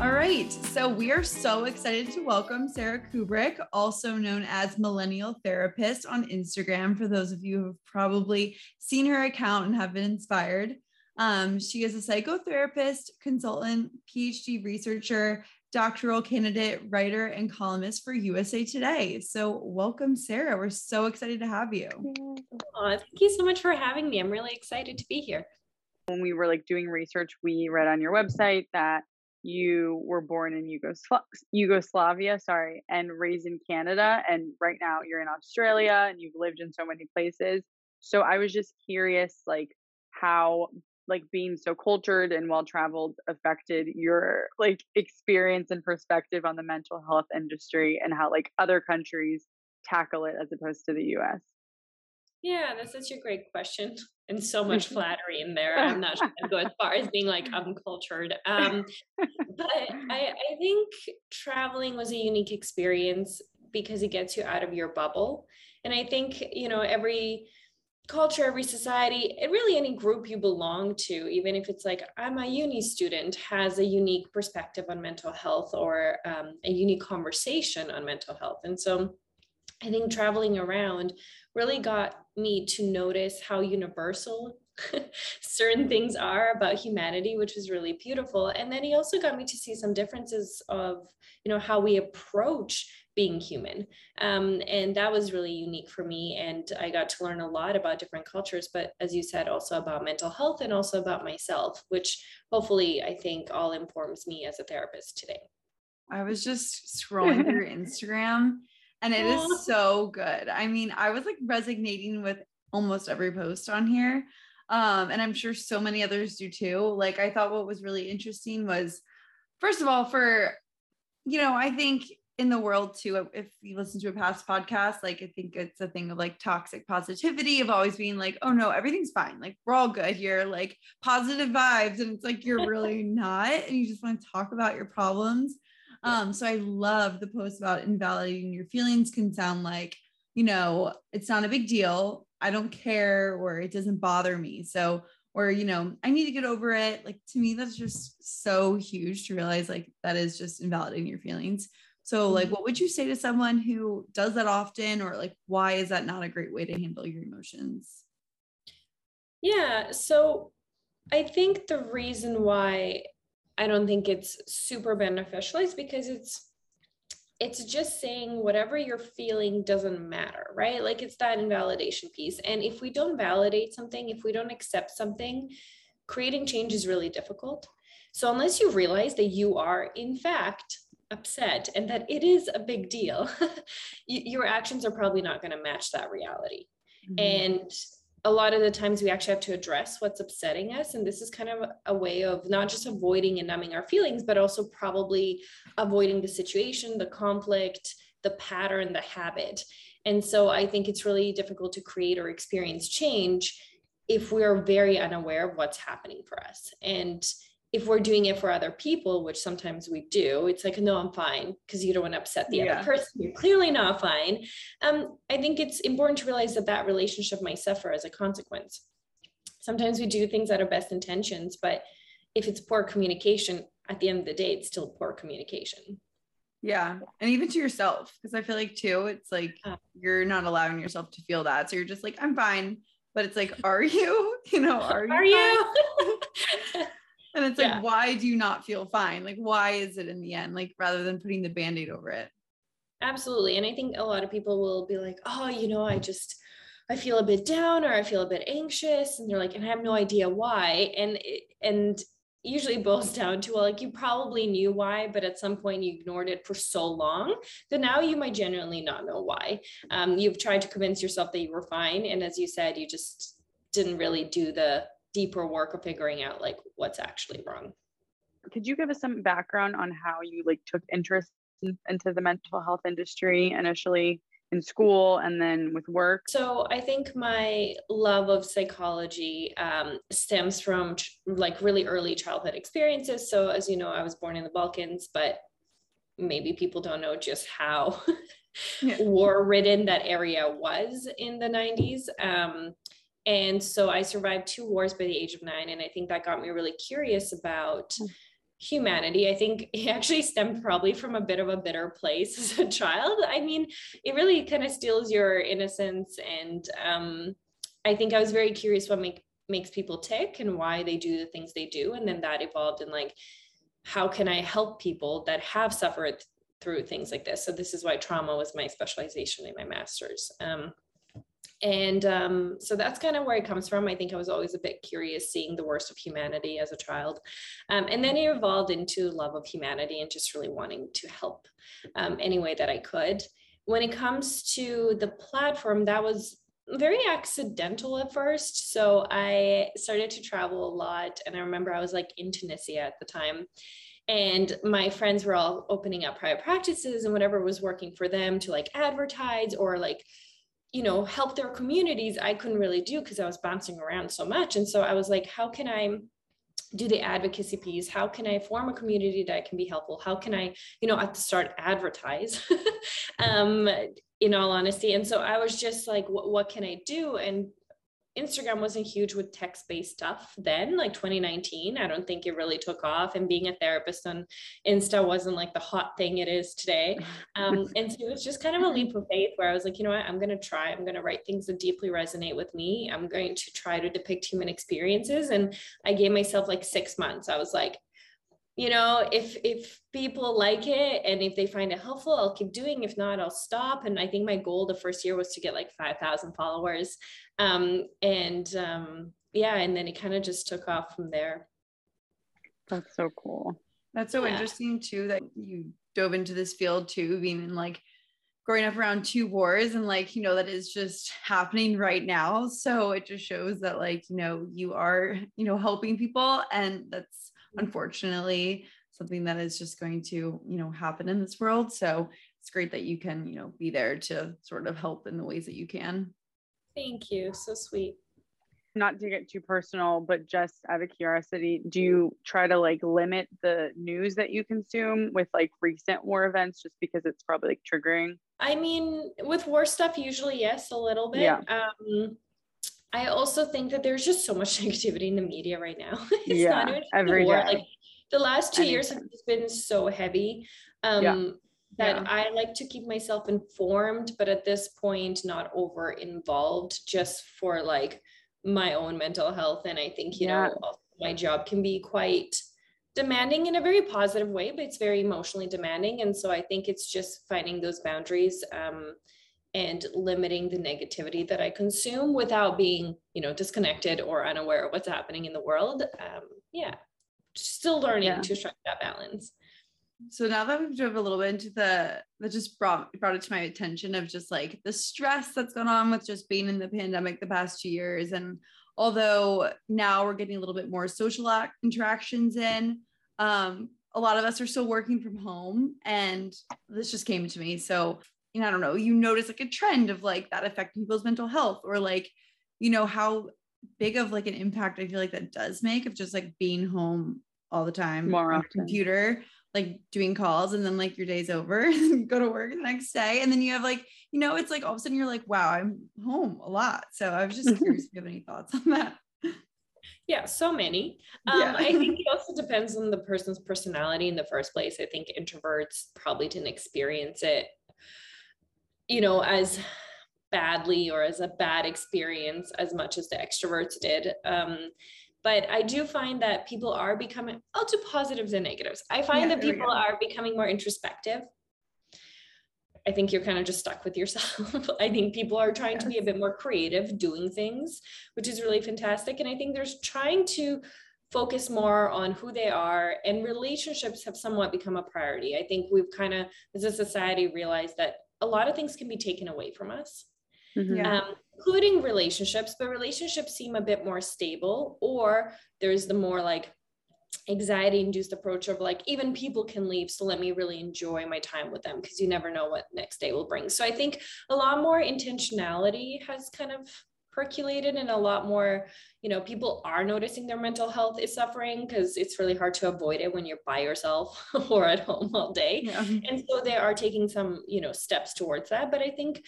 All right. So we are so excited to welcome Sara Kuburic, also known as Millennial Therapist on Instagram, for those of you who have probably seen her account and have been inspired. Um, she is a psychotherapist, consultant, PhD researcher, doctoral candidate, writer, and columnist for USA Today. So, welcome, Sarah. We're so excited to have you. Oh, thank you so much for having me. I'm really excited to be here. When we were like doing research, we read on your website that you were born in Yugosla- Yugoslavia, sorry, and raised in Canada, and right now you're in Australia, and you've lived in so many places. So I was just curious, like how like being so cultured and well traveled affected your like experience and perspective on the mental health industry and how like other countries tackle it as opposed to the US? Yeah, that's such a great question. And so much flattery in there. I'm not sure I'd go as far as being like uncultured. Um, but I, I think traveling was a unique experience because it gets you out of your bubble. And I think, you know, every culture, every society, and really any group you belong to, even if it's like I'm a uni student, has a unique perspective on mental health or um, a unique conversation on mental health. And so I think traveling around really got me to notice how universal certain things are about humanity which was really beautiful and then he also got me to see some differences of you know how we approach being human. Um, and that was really unique for me. And I got to learn a lot about different cultures, but as you said, also about mental health and also about myself, which hopefully I think all informs me as a therapist today. I was just scrolling through Instagram and it is so good. I mean, I was like resonating with almost every post on here. Um, and I'm sure so many others do too. Like, I thought what was really interesting was, first of all, for, you know, I think in the world too if you listen to a past podcast like i think it's a thing of like toxic positivity of always being like oh no everything's fine like we're all good here like positive vibes and it's like you're really not and you just want to talk about your problems um so i love the post about invalidating your feelings can sound like you know it's not a big deal i don't care or it doesn't bother me so or you know i need to get over it like to me that's just so huge to realize like that is just invalidating your feelings so, like, mm-hmm. what would you say to someone who does that often, or like, why is that not a great way to handle your emotions? Yeah. So, I think the reason why I don't think it's super beneficial is because it's it's just saying whatever you're feeling doesn't matter, right? Like it's that invalidation piece. And if we don't validate something, if we don't accept something, creating change is really difficult. So unless you realize that you are in fact upset and that it is a big deal, your actions are probably not going to match that reality. Mm-hmm. And a lot of the times we actually have to address what's upsetting us. And this is kind of a way of not just avoiding and numbing our feelings, but also probably avoiding the situation, the conflict, the pattern, the habit. And so I think it's really difficult to create or experience change if we're very unaware of what's happening for us. And if we're doing it for other people, which sometimes we do, it's like, no, I'm fine because you don't want to upset the yeah. other person. You're clearly not fine. Um, I think it's important to realize that that relationship might suffer as a consequence. Sometimes we do things out of best intentions, but if it's poor communication, at the end of the day, it's still poor communication. Yeah. And even to yourself, because I feel like too, it's like uh, you're not allowing yourself to feel that. So you're just like, I'm fine. But it's like, are you? You know, are you? Are you? and it's like yeah. why do you not feel fine? Like why is it in the end? Like rather than putting the band-aid over it. Absolutely. And i think a lot of people will be like oh you know i just i feel a bit down or i feel a bit anxious. And they're like and i have no idea why. And and usually boils down to well, like you probably knew why, but at some point you ignored it for so long that now you might genuinely not know why. Um, you've tried to convince yourself that you were fine, and as you said, you just didn't really do the deeper work of figuring out like what's actually wrong. Could you give us some background on how you like took interest in, into the mental health industry initially in school and then with work? So I think my love of psychology um, stems from like really early childhood experiences. So as you know, I was born in the Balkans, but maybe people don't know just how yeah. war ridden that area was in the 90s. Um, and so I survived two wars by the age of nine. And I think that got me really curious about hmm. humanity. I think it actually stemmed probably from a bit of a bitter place as a child. I mean, it really kind of steals your innocence. And um, I think I was very curious what make, makes people tick and why they do the things they do. And then that evolved in like, how can I help people that have suffered through things like this? So this is why trauma was my specialization in my master's. Um, and um, so that's kind of where it comes from. I think I was always a bit curious seeing the worst of humanity as a child. Um, and then it evolved into love of humanity and just really wanting to help um, any way that I could. When it comes to the platform, that was very accidental at first. So I started to travel a lot. And I remember I was like in Tunisia at the time. And my friends were all opening up private practices and whatever was working for them to like advertise or like you know help their communities i couldn't really do because i was bouncing around so much. And so i was like how can i do the advocacy piece? How can i form a community that can be helpful? How can i you know at the start advertise um in all honesty. And so i was just like what, what can i do? And Instagram wasn't huge with text based stuff then, like 2019. I don't think it really took off. And being a therapist on Insta wasn't like the hot thing it is today. Um, and so it was just kind of a leap of faith where I was like, you know what, I'm going to try. I'm going to write things that deeply resonate with me. I'm going to try to depict human experiences. And I gave myself like six months. I was like, you know if if people like it and if they find it helpful i'll keep doing. If not i'll stop. And i think my goal the first year was to get like 5000 followers. Um and um yeah and then it kind of just took off from there. That's so cool. That's so yeah. interesting too that you dove into this field too being in like growing up around two wars and like you know that is just happening right now. So it just shows that like you know you are you know helping people and that's unfortunately something that is just going to you know happen in this world. So it's great that you can you know be there to sort of help in the ways that you can. Thank you. So sweet. Not to get too personal but just out of curiosity do you try to like limit the news that you consume with like recent war events just because it's probably like triggering? I mean with war stuff usually yes a little bit. Yeah. um I also think that there's just so much negativity in the media right now. it's yeah, not even every war. Day. Like the last two years have just been so heavy um, yeah. that yeah. I like to keep myself informed, but at this point, not over involved just for like my own mental health. And I think, you yeah. know, my job can be quite demanding in a very positive way, but it's very emotionally demanding. And so I think it's just finding those boundaries. Um, and limiting the negativity that I consume without being, you know, disconnected or unaware of what's happening in the world. Um, yeah, still learning yeah. to strike that balance. So now that we've drove a little bit into the that just brought brought it to my attention of just like the stress that's gone on with just being in the pandemic the past two years. And although now we're getting a little bit more social interactions in, um, a lot of us are still working from home and this just came to me. So you know, I don't know, you notice like a trend of like that affecting people's mental health or like, you know, how big of like an impact I feel like that does make of just like being home all the time more on computer, like doing calls and then like your day's over, go to work the next day. And then you have like, you know, it's like all of a sudden you're like, wow, I'm home a lot. So I was just curious if you have any thoughts on that. Yeah, so many. Um, yeah. I think it also depends on the person's personality in the first place. I think introverts probably didn't experience it you know, as badly or as a bad experience as much as the extroverts did. Um, but I do find that people are becoming, I'll do positives and negatives. I find yeah, that people are becoming more introspective. I think you're kind of just stuck with yourself. I think people are trying yes. to be a bit more creative doing things, which is really fantastic. And I think there's trying to focus more on who they are and relationships have somewhat become a priority. I think we've kind of, as a society, realized that a lot of things can be taken away from us, mm-hmm. um, including relationships, but relationships seem a bit more stable, or there's the more like anxiety induced approach of like even people can leave so let me really enjoy my time with them because you never know what next day will bring. So i think a lot more intentionality has kind of percolated and a lot more you know people are noticing their mental health is suffering because it's really hard to avoid it when you're by yourself or at home all day yeah. and so they are taking some you know steps towards that but i think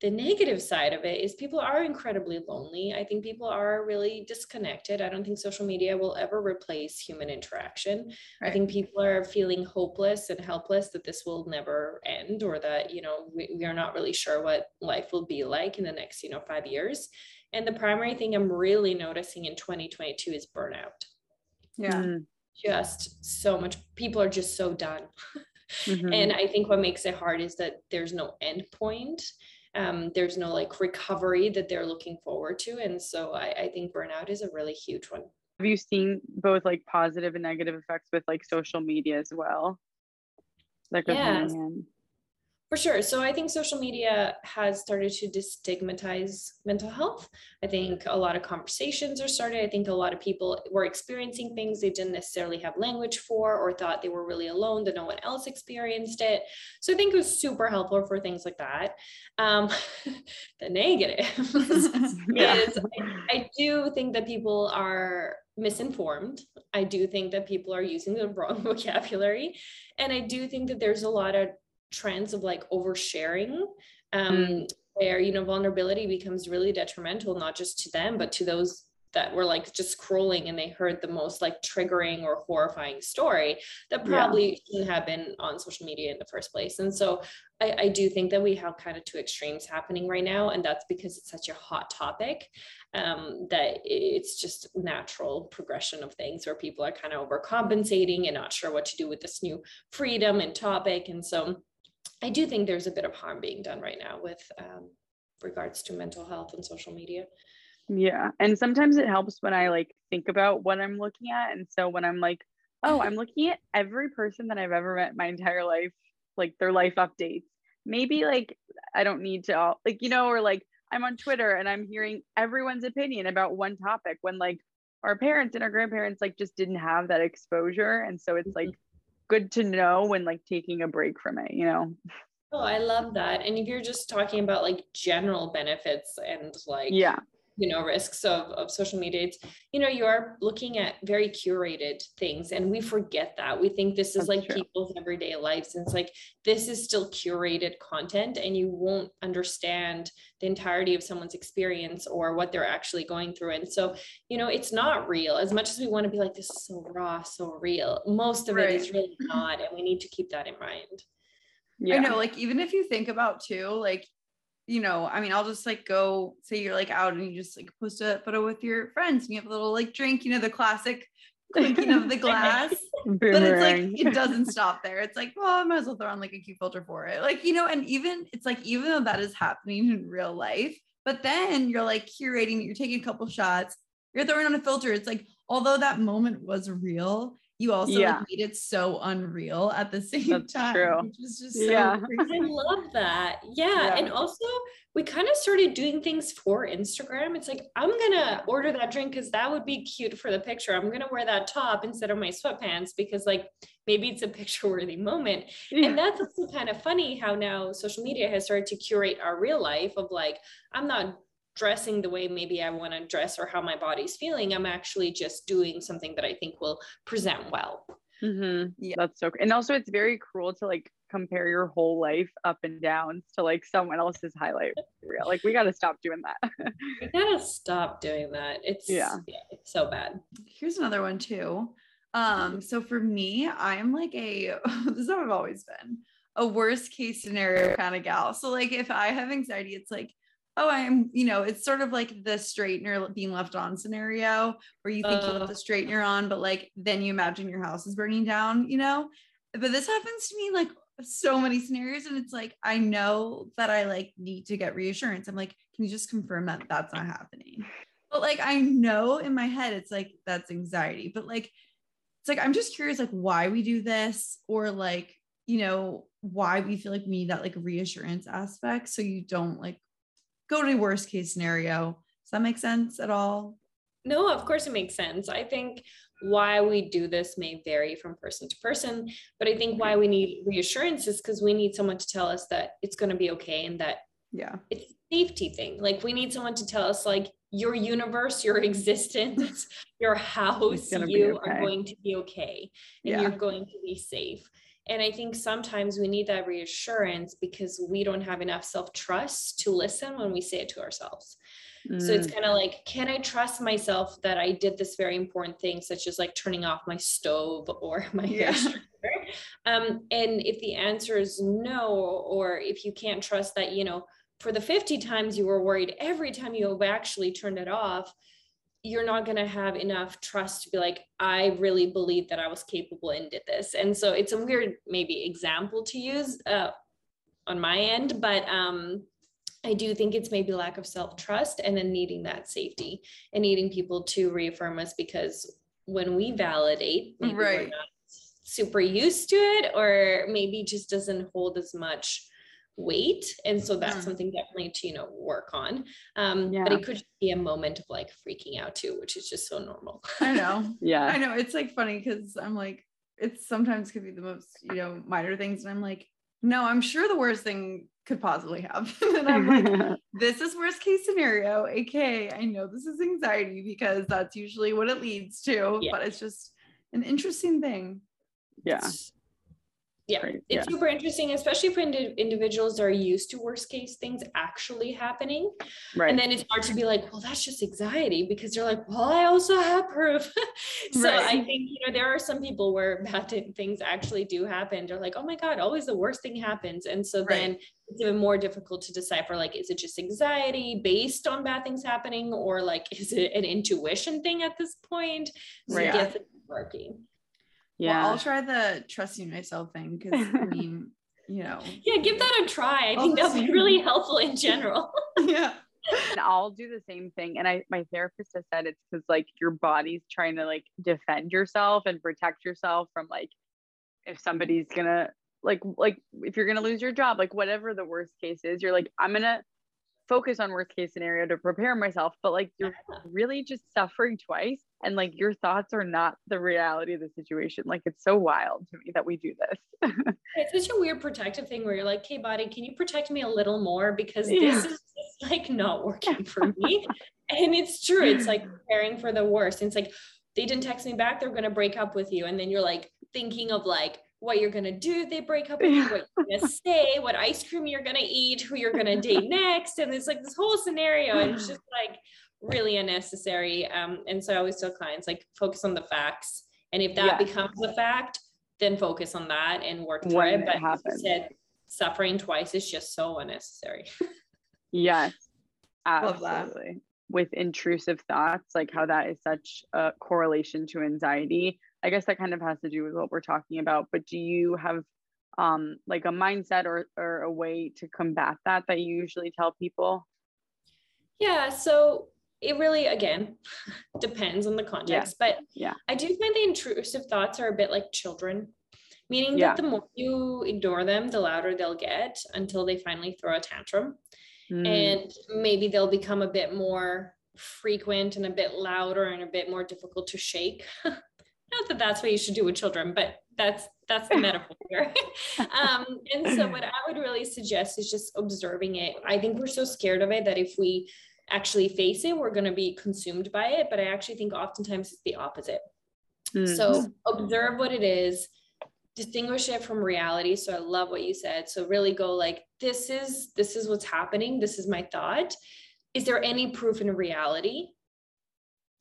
the negative side of it is people are incredibly lonely. I think people are really disconnected. I don't think social media will ever replace human interaction. Right. I think people are feeling hopeless and helpless that this will never end or that, you know, we, we are not really sure what life will be like in the next, you know, five years. And the primary thing I'm really noticing in 2022 is burnout. Yeah. Mm. Just so much, people are just so done. Mm-hmm. And I think what makes it hard is that there's no end point um, there's no like recovery that they're looking forward to. And so I, I think burnout is a really huge one. Have you seen both like positive and negative effects with like social media as well? That goes yeah. hand in hand. For sure. So I think social media has started to destigmatize mental health. I think a lot of conversations are started. I think a lot of people were experiencing things they didn't necessarily have language for or thought they were really alone, that no one else experienced it. So I think it was super helpful for things like that. Um, the negative yeah. is I, I do think that people are misinformed. I do think that people are using the wrong vocabulary. And I do think that there's a lot of trends of like oversharing um, mm. where you know vulnerability becomes really detrimental not just to them but to those that were like just scrolling and they heard the most like triggering or horrifying story that probably yeah. shouldn't have been on social media in the first place. And so I, I, do think that we have kind of two extremes happening right now. And that's because it's such a hot topic um, that it's just natural progression of things where people are kind of overcompensating and not sure what to do with this new freedom and topic. And so I do think there's a bit of harm being done right now with um, regards to mental health and social media. Yeah. And sometimes it helps when I like think about what I'm looking at. And so when I'm like, oh, I'm looking at every person that I've ever met my entire life, like their life updates. Maybe like I don't need to all like, you know, or like I'm on Twitter and I'm hearing everyone's opinion about one topic when like our parents and our grandparents like just didn't have that exposure. And so it's like good to know when like taking a break from it, you know? Oh, I love that. And if you're just talking about like general benefits and like, yeah, you know risks of, of social media it's you know you are looking at very curated things and we forget that we think this is That's like true. people's everyday lives and it's like this is still curated content and you won't understand the entirety of someone's experience or what they're actually going through and so you know it's not real as much as we want to be like this is so raw so real most of right. it is really not and we need to keep that in mind yeah. I know, like even if you think about too, like you know, I mean, I'll just like go say you're like out and you just like post a photo with your friends and you have a little like drink, you know, the classic clinking of the glass. but it's like it doesn't stop there. It's like, well, I might as well throw on like a cute filter for it. Like, you know, and even it's like even though that is happening in real life, but then you're like curating, you're taking a couple shots, you're throwing on a filter. It's like, although that moment was real, you also yeah. like, made it so unreal at the same That's time. True. Which is just so yeah. I love that. Yeah. yeah. And also we kind of started doing things for Instagram. It's like, I'm gonna order that drink because that would be cute for the picture. I'm gonna wear that top instead of my sweatpants because like maybe it's a picture worthy moment. Yeah. And that's also kind of funny how now social media has started to curate our real life of like, I'm not dressing the way maybe I want to dress or how my body's feeling. I'm actually just doing something that I think will present well. Mm-hmm. Yeah, that's so. And also, it's very cruel to like compare your whole life up and downs to like someone else's highlight reel. Like, we got to stop doing that. we gotta stop doing that. It's yeah. yeah, it's so bad. Here's another one too. Um, so for me, I'm like a this is how I've always been a worst case scenario kind of gal. So like if I have anxiety, it's like oh, I'm, you know, it's sort of like the straightener being left on scenario where you think uh, you left the straightener on, but like then you imagine your house is burning down, you know? But this happens to me like so many scenarios. And it's like, I know that I like need to get reassurance. I'm like, can you just confirm that that's not happening? But like, I know in my head, it's like, that's anxiety. But like, it's like, I'm just curious, like, why we do this or like, you know, why we feel like we need that like reassurance aspect. So you don't like go to worst case scenario. Does that make sense at all? No, of course it makes sense. I think why we do this may vary from person to person, but I think why we need reassurance is because we need someone to tell us that it's going to be okay and that yeah, it's a safety thing. Like we need someone to tell us like your universe, your existence, your house, you okay. are going to be okay and yeah. you're going to be safe. And I think sometimes we need that reassurance because we don't have enough self trust to listen when we say it to ourselves. Mm. So it's mm. kind of like, can I trust myself that I did this very important thing, such as like turning off my stove or my yeah. Um, and if the answer is no, or if you can't trust that, you know, for the 50 times you were worried every time you have actually turned it off, you're not going to have enough trust to be like i really believe that i was capable and did this and so it's a weird maybe example to use uh, on my end but um i do think it's maybe lack of self-trust and then needing that safety and needing people to reaffirm us because when we validate maybe right. we're not super used to it or maybe just doesn't hold as much weight and so that's mm. something definitely to you know work on. Um yeah. but it could be a moment of like freaking out too which is just so normal. I know. Yeah. I know. It's like funny because i'm like it's sometimes could be the most you know minor things and i'm like no i'm sure the worst thing could possibly happen. And i'm like this is worst case scenario. Aka i know this is anxiety because that's usually what it leads to yeah. but it's just an interesting thing. Yeah. It's, yeah it's yeah. super interesting especially for ind- individuals that are used to worst case things actually happening right and then it's hard to be like well that's just anxiety because they're like well i also have proof so right. i think you know there are some people where bad things actually do happen they're like oh my god always the worst thing happens and so right. then it's even more difficult to decipher like is it just anxiety based on bad things happening or like is it an intuition thing at this point so right. yeah. working yeah. Well, I'll try the trusting myself thing because I mean, you know. Yeah, give that a try. I think that'll be really helpful in general. yeah. And I'll do the same thing. And I my therapist has said it's because like your body's trying to like defend yourself and protect yourself from like if somebody's gonna like like if you're gonna lose your job, like whatever the worst case is, you're like, I'm gonna focus on worst case scenario to prepare myself but like you're really just suffering twice and like your thoughts are not the reality of the situation. Like it's so wild to me that we do this. It's such a weird protective thing where you're like hey body can you protect me a little more? Because this is just like not working for me. And it's true it's like preparing for the worst. And it's like they didn't text me back they're going to break up with you. And then you're like thinking of like what you're gonna do they break up with you, what you're gonna say, what ice cream you're gonna eat, who you're gonna date next. And it's like this whole scenario. And it's just like really unnecessary. Um, and so I always tell clients like focus on the facts. And if that yeah. becomes a fact, then focus on that and work through when it. But it said, suffering twice is just so unnecessary. yes. Absolutely. With intrusive thoughts, like how that is such a correlation to anxiety I guess that kind of has to do with what we're talking about. But do you have um, like a mindset or, or a way to combat that that you usually tell people? Yeah. So it really, again, depends on the context. Yeah. But yeah, I do find the intrusive thoughts are a bit like children, meaning yeah. that the more you ignore them, the louder they'll get until they finally throw a tantrum. Mm. And maybe they'll become a bit more frequent and a bit louder and a bit more difficult to shake. not that that's what you should do with children but that's that's the metaphor. Here um, and so what i would really suggest is just observing it. I think we're so scared of it that if we actually face it we're going to be consumed by it but i actually think oftentimes it's the opposite. Mm-hmm. so observe what it is distinguish it from reality. So i love what you said. So really go like this is this is what's happening. This is my thought. Is there any proof in reality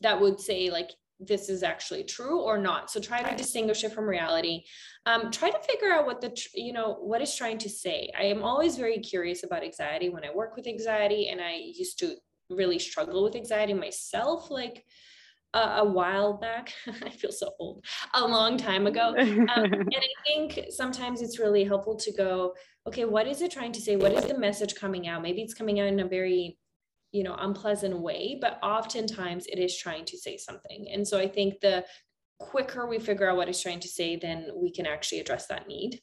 that would say like this is actually true or not. So try to distinguish it from reality. Um, try to figure out what the, you know, what is trying to say. I am always very curious about anxiety when I work with anxiety and I used to really struggle with anxiety myself, like a, a while back. I feel so old, a long time ago. Um, and I think sometimes it's really helpful to go, okay, what is it trying to say? What is the message coming out? Maybe it's coming out in a very you know unpleasant way but oftentimes it is trying to say something. And so i think the quicker we figure out what it's trying to say then we can actually address that need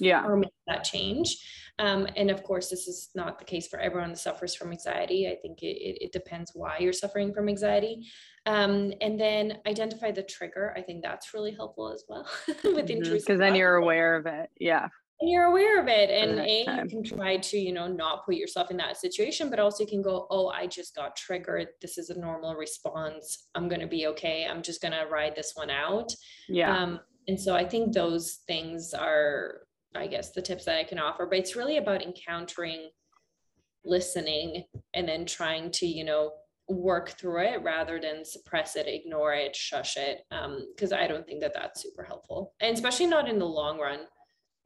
yeah. or make that change. Um, and of course this is not the case for everyone that suffers from anxiety. I think it, it, it depends why you're suffering from anxiety. Um, and then identify the trigger. I think that's really helpful as well with mm-hmm. because then you're aware of it. Yeah and you're aware of it and a time. you can try to you know not put yourself in that situation but also you can go oh i just got triggered this is a normal response i'm going to be okay i'm just going to ride this one out yeah um, and so I think those things are, I guess, the tips that I can offer. But it's really about encountering, listening, and then trying to, you know, work through it rather than suppress it, ignore it, shush it. Because um, I don't think that that's super helpful, and especially not in the long run.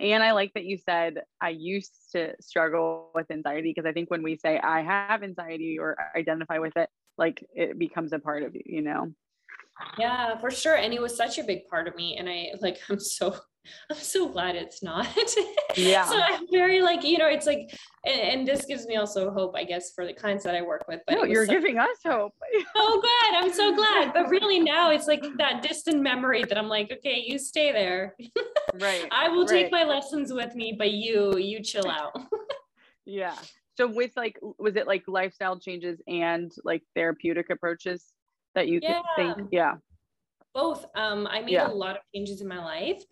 And I like that you said I used to struggle with anxiety because I think when we say I have anxiety or identify with it, like it becomes a part of you, you know? Yeah, for sure. And it was such a big part of me. And I like, I'm so, I'm so glad it's not. Yeah. so I'm very like, you know, it's like, and, and, this gives me also hope, I guess, for the clients that I work with. But no, you're giving us hope. oh, good. I'm so glad. But really now it's like that distant memory that I'm like, okay, you stay there. Right. I will take my lessons with me, but you, you chill out. yeah. So with like, was it like lifestyle changes and like therapeutic approaches that you yeah. think? Yeah. Both. Um, I made yeah. a lot of changes in my life.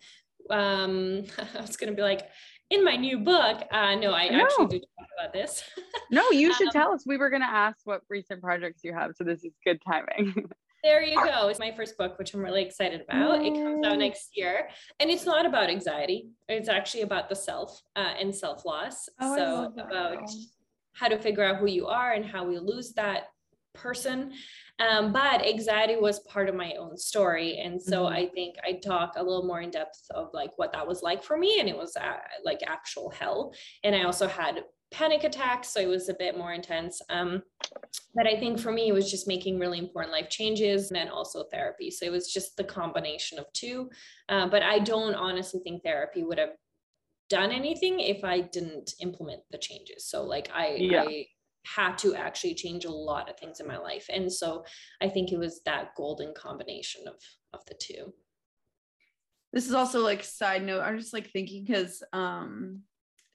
Um, I was gonna be like, in my new book. Uh, no, I no. actually do talk about this. no, you should um, tell us. We were gonna ask what recent projects you have, so this is good timing. there you go. It's my first book, which I'm really excited about. It comes out next year, and it's not about anxiety. It's actually about the self uh, and self loss. Oh, so about how to figure out who you are and how we lose that person. Um, but anxiety was part of my own story. And so mm-hmm. I think I talk a little more in depth of like what that was like for me. And it was uh, like actual hell. And I also had panic attacks. So it was a bit more intense. Um, but I think for me, it was just making really important life changes and then also therapy. So it was just the combination of two. Uh, but I don't honestly think therapy would have done anything if I didn't implement the changes. So like I, yeah. I had to actually change a lot of things in my life. And so I think it was that golden combination of of the two. This is also like side note. I'm just like thinking because um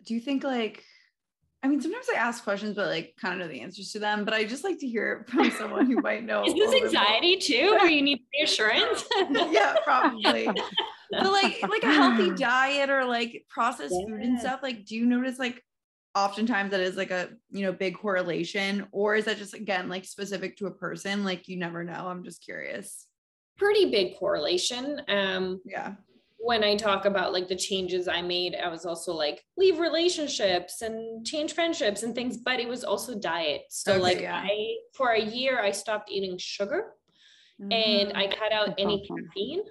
do you think like I mean, sometimes I ask questions, but like kind of know the answers to them. But I just like to hear it from someone who might know. Is this anxiety too, where you need reassurance? yeah, probably. but like, like a healthy diet or like processed yeah. food and stuff. Like, do you notice like oftentimes that is like a you know big correlation or is that just again like specific to a person? Like you never know. I'm just curious. Pretty big correlation. Um yeah. when i talk about like the changes i made i was also like leave relationships and change friendships and things but it was also diet. So okay, like yeah. i for a year i stopped eating sugar mm-hmm. and i cut out That's any awesome. caffeine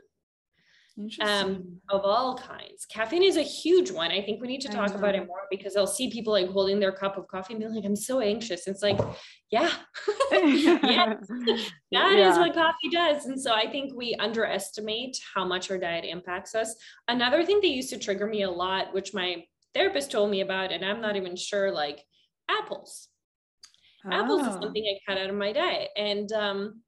um, of all kinds. Caffeine is a huge one. I think we need to talk about it more because I'll see people like holding their cup of coffee and be like, I'm so anxious. It's like, yeah, yeah, that yeah. is what coffee does. And so I think we underestimate how much our diet impacts us. Another thing that used to trigger me a lot, which my therapist told me about, and I'm not even sure, like apples. Oh. Apples is oh. something I cut out of my diet. And um,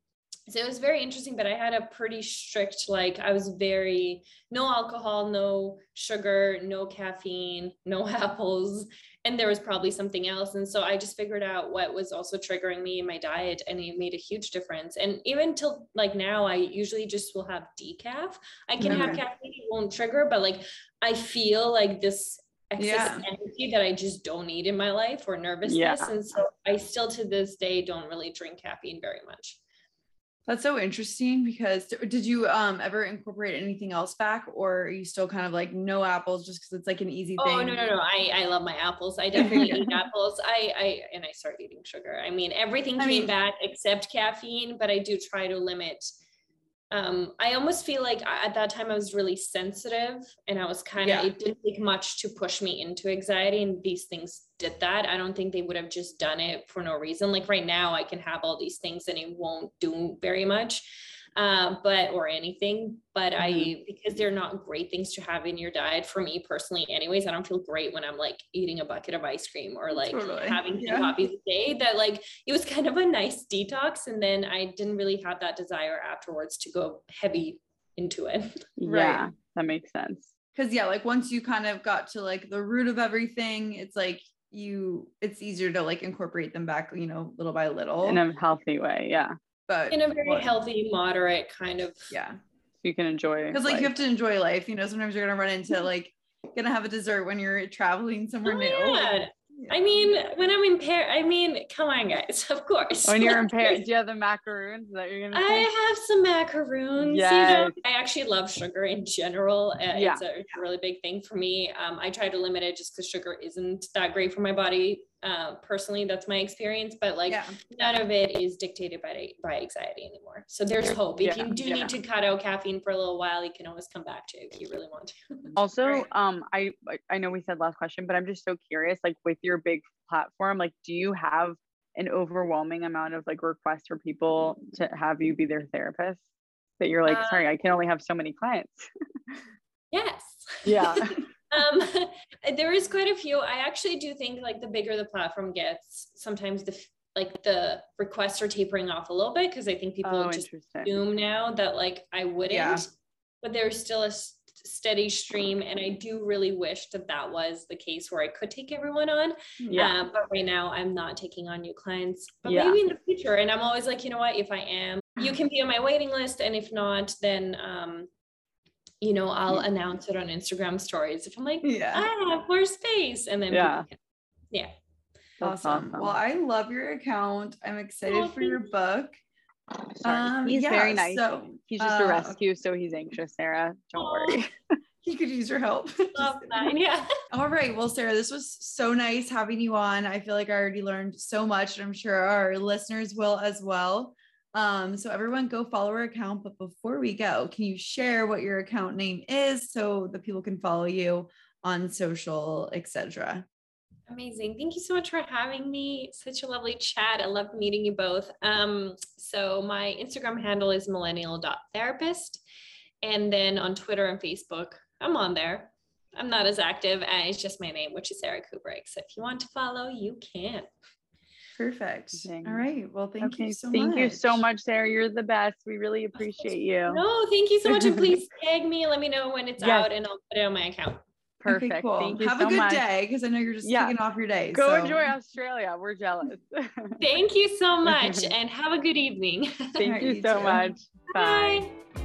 so it was very interesting but i had a pretty strict like i was very no alcohol no sugar no caffeine no apples and there was probably something else and so i just figured out what was also triggering me in my diet and it made a huge difference and even till like now i usually just will have decaf i can okay. have caffeine it won't trigger but like i feel like this excess yeah. energy that I just don't need in my life or nervousness. Yeah. And so I still to this day don't really drink caffeine very much. That's so interesting because did you um ever incorporate anything else back or are you still kind of like no apples just because it's like an easy thing? Oh no no no I I love my apples. I definitely eat apples. I I and I started eating sugar. I mean everything I came mean, back except caffeine, but I do try to limit um, I almost feel like at that time I was really sensitive and I was kind of, yeah. it didn't take much to push me into anxiety. And these things did that. I don't think they would have just done it for no reason. Like right now, I can have all these things and it won't do very much uh, but or anything. But mm-hmm. I because they're not great things to have in your diet for me personally. Anyways, I don't feel great when I'm like eating a bucket of ice cream or like totally. having yeah. two coffees a day. That like it was kind of a nice detox, and then I didn't really have that desire afterwards to go heavy into it. Yeah, right. that makes sense. Because yeah, like once you kind of got to like the root of everything, it's like you it's easier to like incorporate them back you know little by little in a healthy way yeah but in a very what? healthy, moderate kind of yeah. You can enjoy because like life. you have to enjoy life. You know, sometimes you're gonna run into like gonna have a dessert when you're traveling somewhere oh, new. Yeah. I mean, when I'm in Paris, I mean, come on, guys. Of course. When you're in Paris, do you have the macaroons that you're gonna? I have some macaroons. You know, I actually love sugar in general. Uh, Yeah. It's, a, it's a really big thing for me. Um, I try to limit it just because sugar isn't that great for my body. Uh, personally, that's my experience. But like, yeah. none of it is dictated by by anxiety anymore. So there's hope. If Yeah, you do yeah. need to cut out caffeine for a little while, you can always come back to it if you really want to. Also, Right. um, I I- I know we said last question, but I'm just so curious. Like with your big platform, like, do you have an overwhelming amount of like requests for people to have you be their therapist? That you're like, Uh, sorry, I can only have so many clients. yes. Yeah. um there is quite a few i actually do think like the bigger the platform gets sometimes the like the requests are tapering off a little bit because i think people oh, just assume now that like i wouldn't Yeah. but there's still a s- steady stream and i do really wish that that was the case where i could take everyone on Yeah. um, but right now i'm not taking on new clients but Yeah. maybe in the future and i'm always like you know what if i am you can be on my waiting list and if not then um you know i'll announce it on instagram stories if i'm like Yeah. I have more space. And then Yeah. people yeah. That's awesome. Well, I love your account. I'm excited Oh, for your book. Um, he's yeah, very nice. so, He's just a uh, rescue, so he's anxious, Sara. Don't Aw. worry. He could use your help. Love that. Yeah. All right. Well, Sara, this was so nice having you on. I feel like I already learned so much, and I'm sure our listeners will as well. Um, so everyone go follow her account. But before we go, can you share what your account name is so the people can follow you on social, etc. Amazing. Thank you so much for having me. Such a lovely chat. I love meeting you both. Um, so my Instagram handle is millennial.therapist. And then on Twitter and Facebook, I'm on there. I'm not as active it's just my name, which is Sara Kuburic. So if you want to follow, you can. Perfect. Amazing. All right. Well, thank okay. you so much. thank much. you so much, Sara. You're the best. We really appreciate you. No, thank you so much. And please tag me and let me know when it's Yes. out and I'll put it on my account. Perfect. Okay, cool. Thank you Have so a good much. day because I know you're just Yeah. kicking off your day. Go so- enjoy Australia. We're jealous. Thank you so much and have a good evening. Thank right, you you so too. much. Bye. Bye.